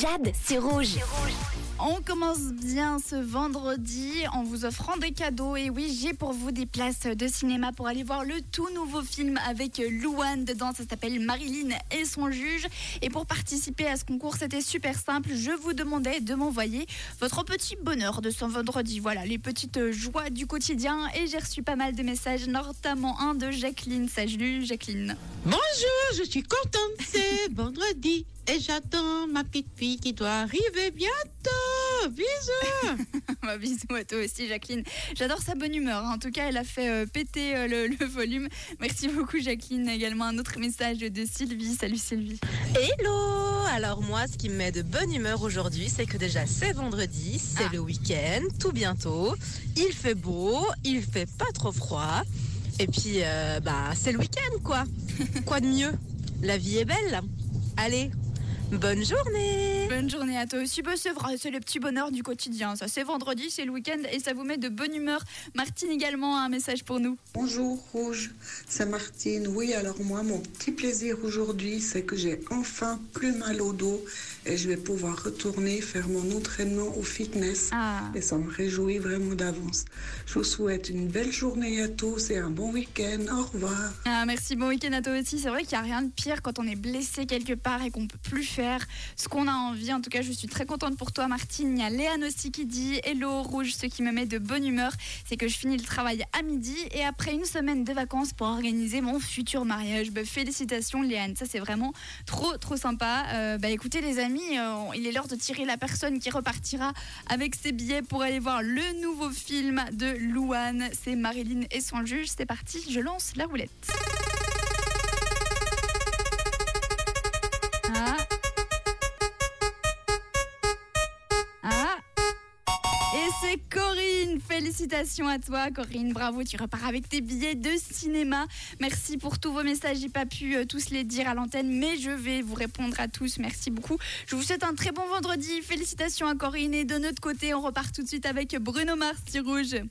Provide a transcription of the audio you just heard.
Jade, c'est rouge. On commence bien ce vendredi en vous offrant des cadeaux. Et oui, j'ai pour vous des places de cinéma pour aller voir le tout nouveau film avec Louane dedans. Ça s'appelle Marilyn et son juge. Et pour participer à ce concours, c'était super simple. Je vous demandais de m'envoyer votre petit bonheur de ce vendredi. Voilà, les petites joies du quotidien. Et j'ai reçu pas mal de messages, notamment un de Jacqueline. Salut Jacqueline. Bonjour, je suis contente, c'est vendredi et j'attends ma petite fille qui doit arriver bientôt. Bisous. Bah, bisous à toi aussi, Jacqueline. J'adore sa bonne humeur. En tout cas, elle a fait euh, péter euh, le, le volume. Merci beaucoup, Jacqueline. Également un autre message de Sylvie. Salut Sylvie. Hello Alors moi, ce qui me met de bonne humeur aujourd'hui, c'est que déjà c'est vendredi, c'est Ah. le week-end, tout bientôt. Il fait beau, il fait pas trop froid. Et puis, euh, bah, c'est le week-end, quoi. quoi de mieux? La vie est belle. Allez, bonne journée Bonne journée à toi aussi. Bah, c'est vrai, c'est le petit bonheur du quotidien. Ça, c'est vendredi, c'est le week-end et ça vous met de bonne humeur. Martine également a un message pour nous. Bonjour Rouge, c'est Martine. Oui, alors moi, mon petit plaisir aujourd'hui, c'est que j'ai enfin plus mal au dos et je vais pouvoir retourner faire mon entraînement au fitness. Ah. Et ça me réjouit vraiment d'avance. Je vous souhaite une belle journée à tous et un bon week-end. Au revoir. Ah, merci, bon week-end à toi aussi. C'est vrai qu'il n'y a rien de pire quand on est blessé quelque part et qu'on peut plus faire ce qu'on a envie. En tout cas, je suis très contente pour toi, Martine. Il y a Léane aussi qui dit Hello Rouge, ce qui me met de bonne humeur, c'est que je finis le travail à midi et après une semaine de vacances pour organiser mon futur mariage. Bah, félicitations, Léane. Ça, c'est vraiment trop, trop sympa. Euh, bah, écoutez, les amis, euh, il est l'heure de tirer la personne qui repartira avec ses billets pour aller voir le nouveau film de Louane. C'est Marilyn et son juge. C'est parti, je lance la roulette. Et c'est Corinne. Félicitations à toi, Corinne. Bravo, tu repars avec tes billets de cinéma. Merci pour tous vos messages. J'ai pas pu euh, tous les dire à l'antenne, mais je vais vous répondre à tous. Merci beaucoup. Je vous souhaite un très bon vendredi. Félicitations à Corinne. Et de notre côté, on repart tout de suite avec Bruno Mars Rouge.